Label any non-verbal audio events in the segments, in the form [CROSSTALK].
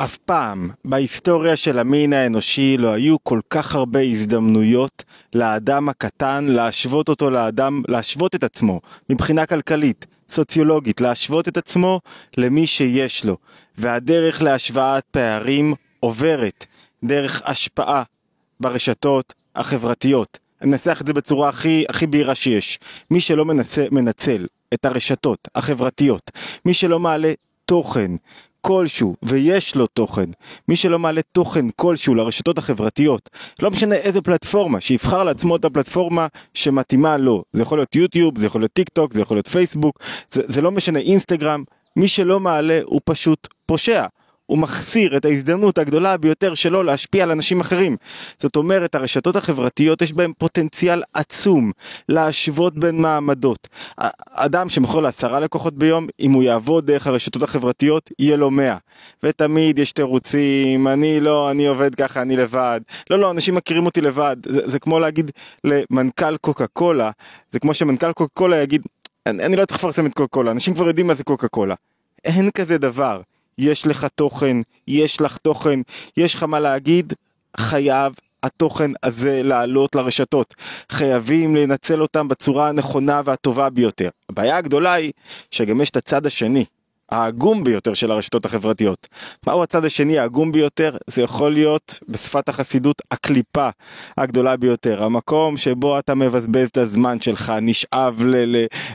אף פעם בהיסטוריה של המין האנושי לא היו כל כך הרבה הזדמנויות לאדם הקטן להשוות אותו לאדם, להשוות את עצמו מבחינה כלכלית, סוציולוגית, להשוות את עצמו למי שיש לו. והדרך להשוואת פערים עוברת דרך השפעה ברשתות החברתיות. אני אנסח את זה בצורה הכי, הכי בהירה שיש. מי שלא מנסה, מנצל את הרשתות החברתיות, מי שלא מעלה תוכן כלשהו, ויש לו תוכן, מי שלא מעלה תוכן כלשהו לרשתות החברתיות, לא משנה איזה פלטפורמה, שיבחר לעצמו את הפלטפורמה שמתאימה לו. זה יכול להיות יוטיוב, זה יכול להיות טיק טוק, זה יכול להיות פייסבוק, זה, זה לא משנה אינסטגרם, מי שלא מעלה הוא פשוט פושע. הוא מחסיר את ההזדמנות הגדולה ביותר שלו להשפיע על אנשים אחרים. זאת אומרת, הרשתות החברתיות יש בהן פוטנציאל עצום להשוות בין מעמדות. אדם שמוכר לעשרה לקוחות ביום, אם הוא יעבוד דרך הרשתות החברתיות, יהיה לו מאה. ותמיד יש תירוצים, אני לא, אני עובד ככה, אני לבד. לא, לא, אנשים מכירים אותי לבד. זה, זה כמו להגיד למנכ"ל קוקה קולה, זה כמו שמנכ"ל קוקה קולה יגיד, אני, אני לא צריך לפרסם את קוקה קולה, אנשים כבר יודעים מה זה קוקה קולה. אין כזה דבר. יש לך תוכן, יש לך תוכן, יש לך מה להגיד, חייב התוכן הזה לעלות לרשתות. חייבים לנצל אותם בצורה הנכונה והטובה ביותר. הבעיה הגדולה היא שגם יש את הצד השני, העגום ביותר של הרשתות החברתיות. מהו הצד השני העגום ביותר? זה יכול להיות בשפת החסידות הקליפה הגדולה ביותר. המקום שבו אתה מבזבז את הזמן שלך, נשאב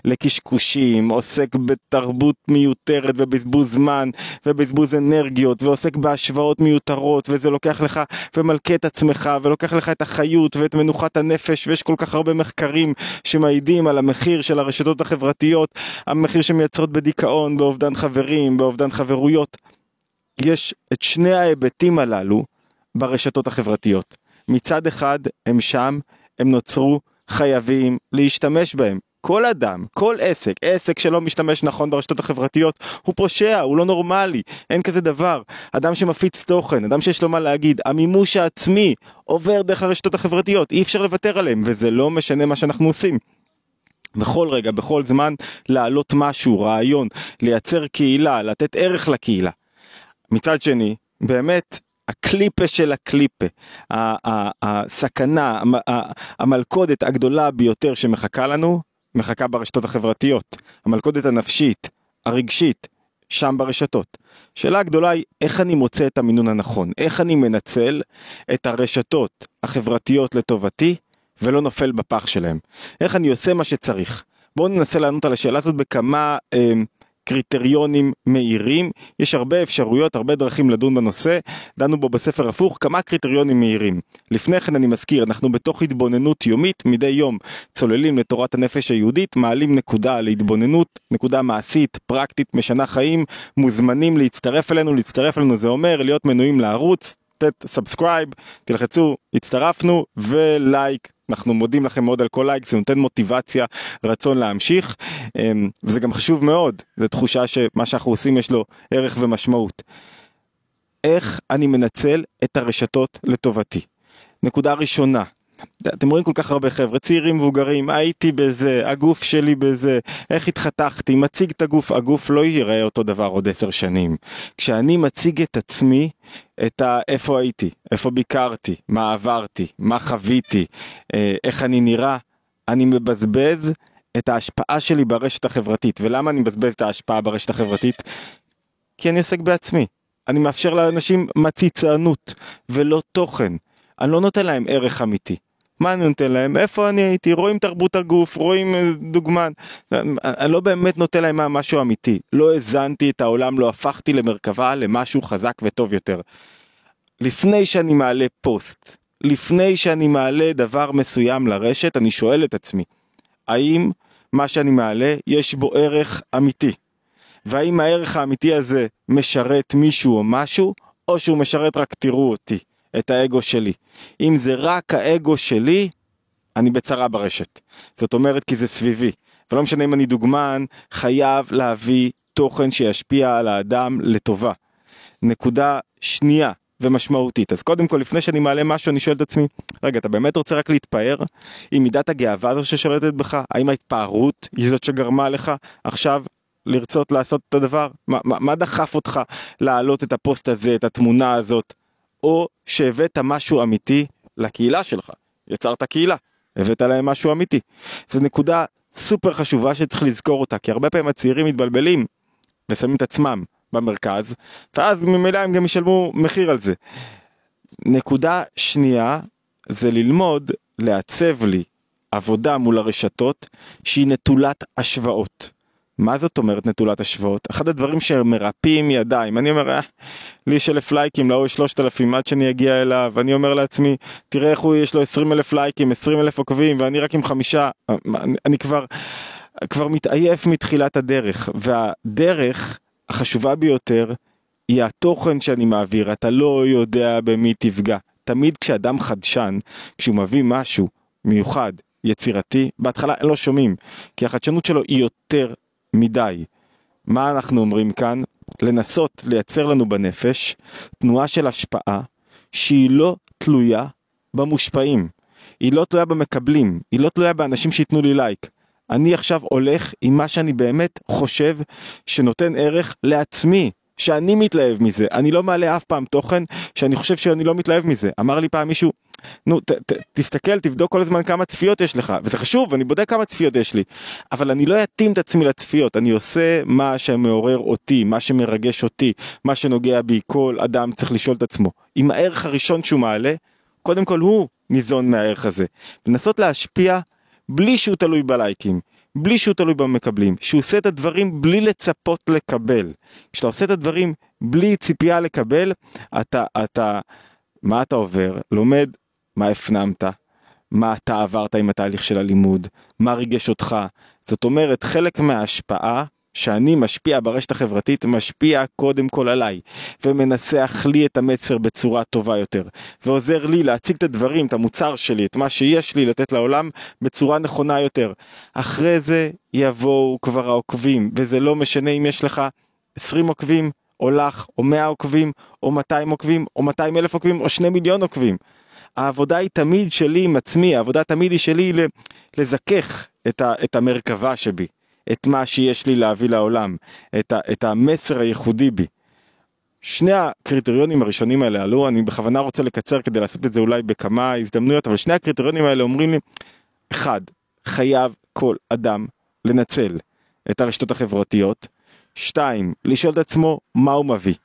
לקשקושים, עוסק בתרבות מיותרת ובזבוז זמן ובזבוז אנרגיות ועוסק בהשוואות מיותרות וזה לוקח לך ומלכה את עצמך ולוקח לך את החיות ואת מנוחת הנפש ויש כל כך הרבה מחקרים שמעידים על המחיר של הרשתות החברתיות, המחיר שמייצרות בדיכאון, באובדן חברים, באובדן חברויות. יש את שני ההיבטים הללו ברשתות החברתיות. מצד אחד הם שם, הם נוצרו, חייבים להשתמש בהם. כל אדם, כל עסק, עסק שלא משתמש נכון ברשתות החברתיות, הוא פושע, הוא לא נורמלי, אין כזה דבר. אדם שמפיץ תוכן, אדם שיש לו מה להגיד, המימוש העצמי עובר דרך הרשתות החברתיות, אי אפשר לוותר עליהם, וזה לא משנה מה שאנחנו עושים. בכל רגע, בכל זמן, להעלות משהו, רעיון, לייצר קהילה, לתת ערך לקהילה. מצד שני, באמת, הקליפה של הקליפה, הסכנה, המלכודת הגדולה ביותר שמחכה לנו, מחכה ברשתות החברתיות. המלכודת הנפשית, הרגשית, שם ברשתות. שאלה הגדולה היא איך אני מוצא את המינון הנכון, איך אני מנצל את הרשתות החברתיות לטובתי ולא נופל בפח שלהם. איך אני עושה מה שצריך. בואו ננסה לענות על השאלה הזאת בכמה אה, קריטריונים מהירים. יש הרבה אפשרויות, הרבה דרכים לדון בנושא. דנו בו בספר הפוך, כמה קריטריונים מהירים. לפני כן אני מזכיר, אנחנו בתוך התבוננות יומית, מדי יום צוללים לתורת הנפש היהודית, מעלים נקודה להתבוננות, נקודה מעשית, פרקטית, משנה חיים, מוזמנים להצטרף אלינו, להצטרף אלינו זה אומר להיות מנויים לערוץ, subscribe, תלחצו, הצטרפנו ולייק. אנחנו מודים לכם מאוד על כל לייק, זה נותן מוטיבציה, רצון להמשיך, אמ, וזה גם חשוב מאוד, זו תחושה שמה שאנחנו עושים יש לו ערך ומשמעות. איך אני מנצל את הרשתות לטובתי? נקודה ראשונה, אתם רואים כל כך הרבה חבר'ה, צעירים מבוגרים, הייתי בזה, הגוף שלי בזה, איך התחתכתי, מציג את הגוף, הגוף לא ייראה אותו דבר עוד עשר שנים. כשאני מציג את עצמי, את ה... איפה הייתי, איפה ביקרתי, מה עברתי, מה חוויתי, אה, איך אני נראה, אני מבזבז את ההשפעה שלי ברשת החברתית. ולמה אני מבזבז את ההשפעה ברשת החברתית? כי אני עוסק בעצמי. אני מאפשר לאנשים מציצנות ולא תוכן. אני לא נותן להם ערך אמיתי. מה אני נותן להם? איפה אני הייתי? רואים תרבות הגוף, רואים דוגמן. אני לא באמת נותן להם משהו אמיתי. לא האזנתי את העולם, לא הפכתי למרכבה למשהו חזק וטוב יותר. לפני שאני מעלה פוסט, לפני שאני מעלה דבר מסוים לרשת, אני שואל את עצמי, האם מה שאני מעלה יש בו ערך אמיתי? והאם הערך האמיתי הזה משרת מישהו או משהו, או שהוא משרת רק תראו אותי. את האגו שלי. אם זה רק האגו שלי, אני בצרה ברשת. זאת אומרת כי זה סביבי. ולא משנה אם אני דוגמן, חייב להביא תוכן שישפיע על האדם לטובה. נקודה שנייה ומשמעותית. אז קודם כל, לפני שאני מעלה משהו, אני שואל את עצמי, רגע, אתה באמת רוצה רק להתפאר עם מידת הגאווה הזו ששולטת בך? האם ההתפארות היא זאת שגרמה לך עכשיו לרצות לעשות את הדבר? מה, מה, מה דחף אותך להעלות את הפוסט הזה, את התמונה הזאת? או שהבאת משהו אמיתי לקהילה שלך, יצרת קהילה, הבאת להם משהו אמיתי. זו נקודה סופר חשובה שצריך לזכור אותה, כי הרבה פעמים הצעירים מתבלבלים ושמים את עצמם במרכז, ואז ממילא הם גם ישלמו מחיר על זה. נקודה שנייה זה ללמוד לעצב לי עבודה מול הרשתות שהיא נטולת השוואות. מה זאת אומרת נטולת השוואות? אחד הדברים שמרפאים ידיים, אני אומר, אה, לי יש אלף לייקים, להוא שלושת אלפים עד שאני אגיע אליו, אני אומר לעצמי, תראה איך הוא יש לו עשרים אלף לייקים, עשרים אלף עוקבים, ואני רק עם חמישה, אני, אני כבר, כבר מתעייף מתחילת הדרך, והדרך החשובה ביותר היא התוכן שאני מעביר, אתה לא יודע במי תפגע. תמיד כשאדם חדשן, כשהוא מביא משהו מיוחד, יצירתי, בהתחלה לא שומעים, כי החדשנות שלו היא יותר מדי. מה אנחנו אומרים כאן? לנסות לייצר לנו בנפש תנועה של השפעה שהיא לא תלויה במושפעים, היא לא תלויה במקבלים, היא לא תלויה באנשים שייתנו לי לייק. אני עכשיו הולך עם מה שאני באמת חושב שנותן ערך לעצמי, שאני מתלהב מזה. אני לא מעלה אף פעם תוכן שאני חושב שאני לא מתלהב מזה. אמר לי פעם מישהו, נו, ת, ת, תסתכל, תבדוק כל הזמן כמה צפיות יש לך, וזה חשוב, אני בודק כמה צפיות יש לי, אבל אני לא אתאים את עצמי לצפיות, אני עושה מה שמעורר אותי, מה שמרגש אותי, מה שנוגע בי, כל אדם צריך לשאול את עצמו. אם הערך הראשון שהוא מעלה, קודם כל הוא ניזון מהערך הזה. לנסות להשפיע בלי שהוא תלוי בלייקים, בלי שהוא תלוי במקבלים, שהוא עושה את הדברים בלי לצפות לקבל. כשאתה עושה את הדברים בלי ציפייה לקבל, אתה, אתה, מה אתה עובר? לומד מה הפנמת, מה אתה עברת עם התהליך של הלימוד, מה ריגש אותך. זאת אומרת, חלק מההשפעה שאני משפיע ברשת החברתית משפיע קודם כל עליי ומנסח לי את המסר בצורה טובה יותר ועוזר לי להציג את הדברים, את המוצר שלי, את מה שיש לי לתת לעולם בצורה נכונה יותר. אחרי זה יבואו כבר העוקבים וזה לא משנה אם יש לך 20 עוקבים או לך או 100 עוקבים או 200 עוקבים או 200 אלף עוקבים או 2 מיליון עוקבים. העבודה היא תמיד שלי עם עצמי, העבודה תמיד היא שלי לזכך את, ה, את המרכבה שבי. את מה שיש לי להביא לעולם, את, ה, את המסר הייחודי בי. שני הקריטריונים הראשונים האלה עלו, אני בכוונה רוצה לקצר כדי לעשות את זה אולי בכמה הזדמנויות, אבל שני הקריטריונים האלה אומרים לי, אחד, חייב כל אדם לנצל את הרשתות החברתיות, שתיים, לשאול את עצמו מה הוא מביא,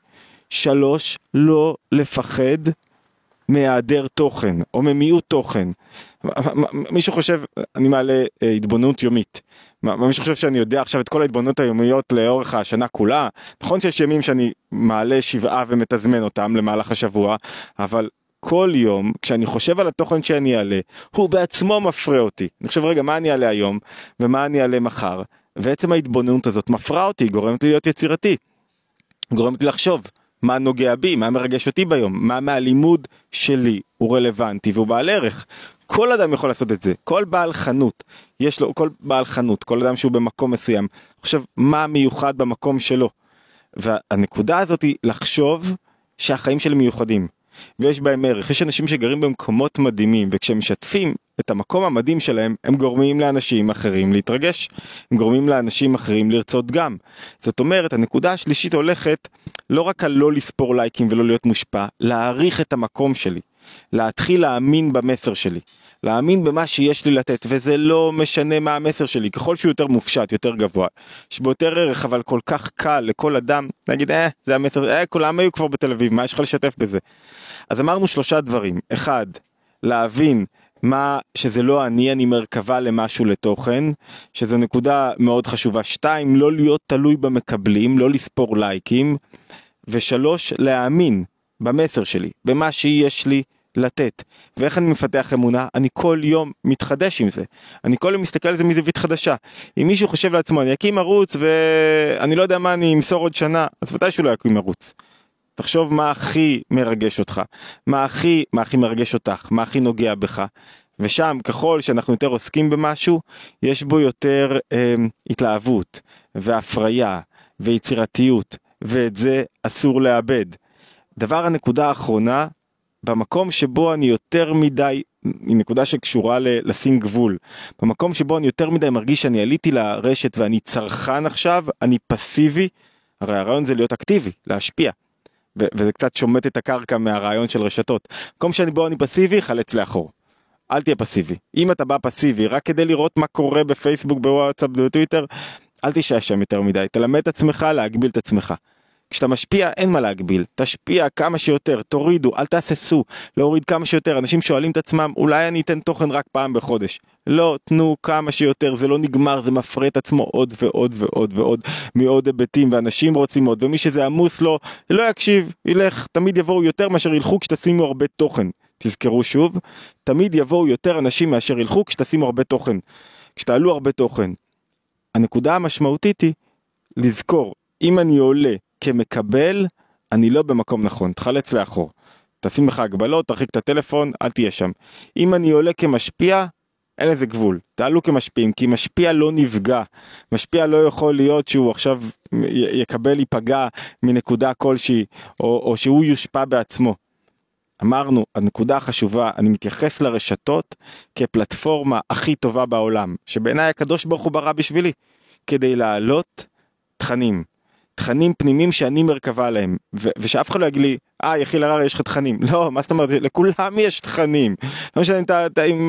שלוש, לא לפחד מהיעדר תוכן או ממיעוט תוכן. מישהו חושב, אני מעלה אה, התבוננות יומית. מישהו חושב שאני יודע עכשיו את כל ההתבוננות היומיות לאורך השנה כולה? נכון שיש ימים שאני מעלה שבעה ומתזמן אותם למהלך השבוע, אבל כל יום, כשאני חושב על התוכן שאני אעלה, הוא בעצמו מפרה אותי. אני חושב, רגע, מה אני אעלה היום, ומה אני אעלה מחר? ועצם ההתבוננות הזאת מפרה אותי, גורמת לי להיות יצירתי. גורמת לי לחשוב, מה נוגע בי, מה מרגש אותי ביום, מה מהלימוד שלי הוא רלוונטי והוא בעל ערך. כל אדם יכול לעשות את זה, כל בעל חנות, יש לו, כל בעל חנות, כל אדם שהוא במקום מסוים, חושב מה מיוחד במקום שלו. והנקודה הזאת היא לחשוב שהחיים שלי מיוחדים. ויש בהם ערך. יש אנשים שגרים במקומות מדהימים, וכשהם משתפים את המקום המדהים שלהם, הם גורמים לאנשים אחרים להתרגש. הם גורמים לאנשים אחרים לרצות גם. זאת אומרת, הנקודה השלישית הולכת לא רק על לא לספור לייקים ולא להיות מושפע, להעריך את המקום שלי. להתחיל להאמין במסר שלי. להאמין במה שיש לי לתת, וזה לא משנה מה המסר שלי, ככל שהוא יותר מופשט, יותר גבוה, יש בו יותר ערך, אבל כל כך קל לכל אדם, להגיד, אה, זה המסר, אה, כולם היו כבר בתל אביב, מה יש לך לשתף בזה? אז אמרנו שלושה דברים, אחד, להבין מה שזה לא אני, אני מרכבה למשהו לתוכן, שזו נקודה מאוד חשובה. שתיים, לא להיות תלוי במקבלים, לא לספור לייקים. ושלוש, להאמין במסר שלי, במה שיש לי לתת. ואיך אני מפתח אמונה? אני כל יום מתחדש עם זה. אני כל יום מסתכל על זה מזווית חדשה. אם מישהו חושב לעצמו, אני אקים ערוץ ואני לא יודע מה אני אמסור עוד שנה, אז ודאי שהוא לא יקים ערוץ. תחשוב מה הכי מרגש אותך, מה הכי, מה הכי מרגש אותך, מה הכי נוגע בך. ושם ככל שאנחנו יותר עוסקים במשהו, יש בו יותר אה, התלהבות והפריה ויצירתיות, ואת זה אסור לאבד. דבר הנקודה האחרונה, במקום שבו אני יותר מדי, היא נקודה שקשורה ל- לשים גבול, במקום שבו אני יותר מדי מרגיש שאני עליתי לרשת ואני צרכן עכשיו, אני פסיבי, הרי הרעיון זה להיות אקטיבי, להשפיע. וזה קצת שומט את הקרקע מהרעיון של רשתות. מקום שאני בו אני פסיבי, חלץ לאחור. אל תהיה פסיבי. אם אתה בא פסיבי רק כדי לראות מה קורה בפייסבוק, בוואטסאפ, בטוויטר, אל תישאר שם יותר מדי. תלמד את עצמך להגביל את עצמך. כשאתה משפיע אין מה להגביל, תשפיע כמה שיותר, תורידו, אל תהססו, להוריד כמה שיותר. אנשים שואלים את עצמם, אולי אני אתן תוכן רק פעם בחודש. לא, תנו כמה שיותר, זה לא נגמר, זה מפרה את עצמו עוד ועוד ועוד ועוד מעוד היבטים, ואנשים רוצים עוד, ומי שזה עמוס לו, לא יקשיב, ילך, תמיד יבואו יותר מאשר ילכו כשתשימו הרבה תוכן. תזכרו שוב, תמיד יבואו יותר אנשים מאשר ילכו כשתשימו הרבה תוכן. כשתעלו הרבה תוכן. הנקודה המשמעותית היא לזכור, אם אני עולה כמקבל, אני לא במקום נכון, תחלץ לאחור. תשים לך הגבלות, תרחיק את הטלפון, אל תהיה שם. אם אני עולה כמשפיע, אין לזה גבול. תעלו כמשפיעים, כי משפיע לא נפגע. משפיע לא יכול להיות שהוא עכשיו יקבל, ייפגע מנקודה כלשהי, או, או שהוא יושפע בעצמו. אמרנו, הנקודה החשובה, אני מתייחס לרשתות כפלטפורמה הכי טובה בעולם, שבעיניי הקדוש ברוך הוא ברא בשבילי, כדי להעלות תכנים. תכנים פנימיים שאני מרכבה ו- ושאף אחד לא יגיד לי, אה, יחיל הררי, יש לך תכנים. [LAUGHS] לא, מה זאת אומרת, לכולם יש תכנים. לא משנה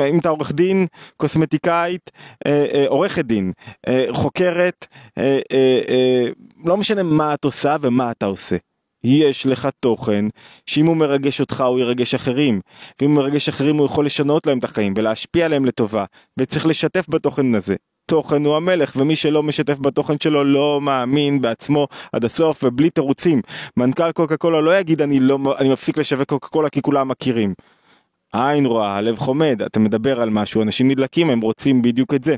אם אתה עורך דין, קוסמטיקאית, אה, אה, עורכת דין, אה, חוקרת, אה, אה, אה, לא משנה מה את עושה ומה אתה עושה. יש לך תוכן שאם הוא מרגש אותך הוא ירגש אחרים ואם הוא מרגש אחרים הוא יכול לשנות להם את החיים ולהשפיע עליהם לטובה וצריך לשתף בתוכן הזה. תוכן הוא המלך ומי שלא משתף בתוכן שלו לא מאמין בעצמו עד הסוף ובלי תירוצים. מנכ"ל קוקה קולה לא יגיד אני לא אני מפסיק לשווק קוקה קולה כי כולם מכירים. העין רואה, הלב חומד, אתה מדבר על משהו, אנשים נדלקים, הם רוצים בדיוק את זה.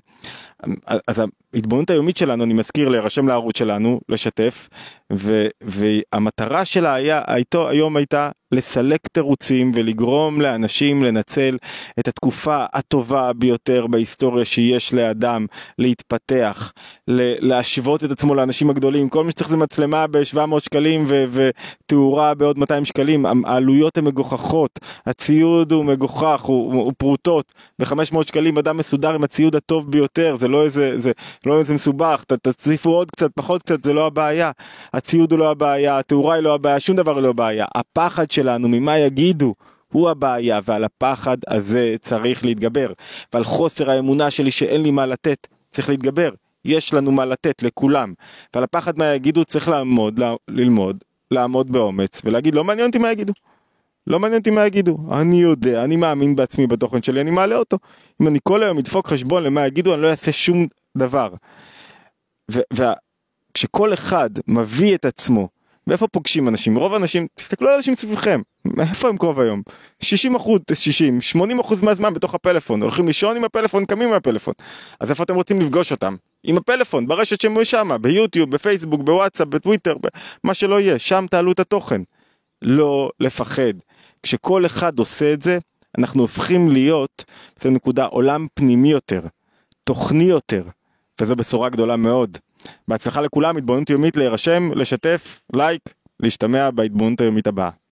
אז ההתבוננות היומית שלנו, אני מזכיר, להירשם לערוץ שלנו, לשתף, ו, והמטרה שלה היה, הייתו, היום הייתה לסלק תירוצים ולגרום לאנשים לנצל את התקופה הטובה ביותר בהיסטוריה שיש לאדם להתפתח, להשוות את עצמו לאנשים הגדולים, כל מי שצריך זה מצלמה ב-700 שקלים ותאורה בעוד 200 שקלים, העלויות הן מגוחכות, הציוד הוא מגוחך, הוא, הוא פרוטות, ב-500 שקלים אדם מסודר עם הציוד הטוב ביותר, זה לא איזה, זה לא איזה מסובך, תציפו עוד קצת, פחות קצת, זה לא הבעיה. הציוד הוא לא הבעיה, התאורה היא לא הבעיה, שום דבר לא הבעיה. הפחד שלנו ממה יגידו הוא הבעיה, ועל הפחד הזה צריך להתגבר. ועל חוסר האמונה שלי שאין לי מה לתת, צריך להתגבר. יש לנו מה לתת לכולם. ועל הפחד מה יגידו צריך לעמוד, ל- ללמוד, לעמוד באומץ ולהגיד לא מעניין אותי מה יגידו. לא מעניין אותי מה יגידו, אני יודע, אני מאמין בעצמי בתוכן שלי, אני מעלה אותו. אם אני כל היום אדפוק חשבון למה יגידו, אני לא אעשה שום דבר. וכשכל אחד מביא את עצמו, ואיפה פוגשים אנשים? רוב האנשים, תסתכלו על אנשים סביבכם, איפה הם קרוב היום? 60 אחוז, 60, 80 אחוז מהזמן בתוך הפלאפון, הולכים לישון עם הפלאפון, קמים עם הפלאפון. אז איפה אתם רוצים לפגוש אותם? עם הפלאפון, ברשת שהם שמה, ביוטיוב, בפייסבוק, בוואטסאפ, בטוויטר, מה שלא יהיה, שם תעלו את התוכן. לא לפחד. כשכל אחד עושה את זה, אנחנו הופכים להיות, זו נקודה, עולם פנימי יותר, תוכני יותר, וזו בשורה גדולה מאוד. בהצלחה לכולם, התבוננות יומית להירשם, לשתף, לייק, להשתמע בהתבוננות היומית הבאה.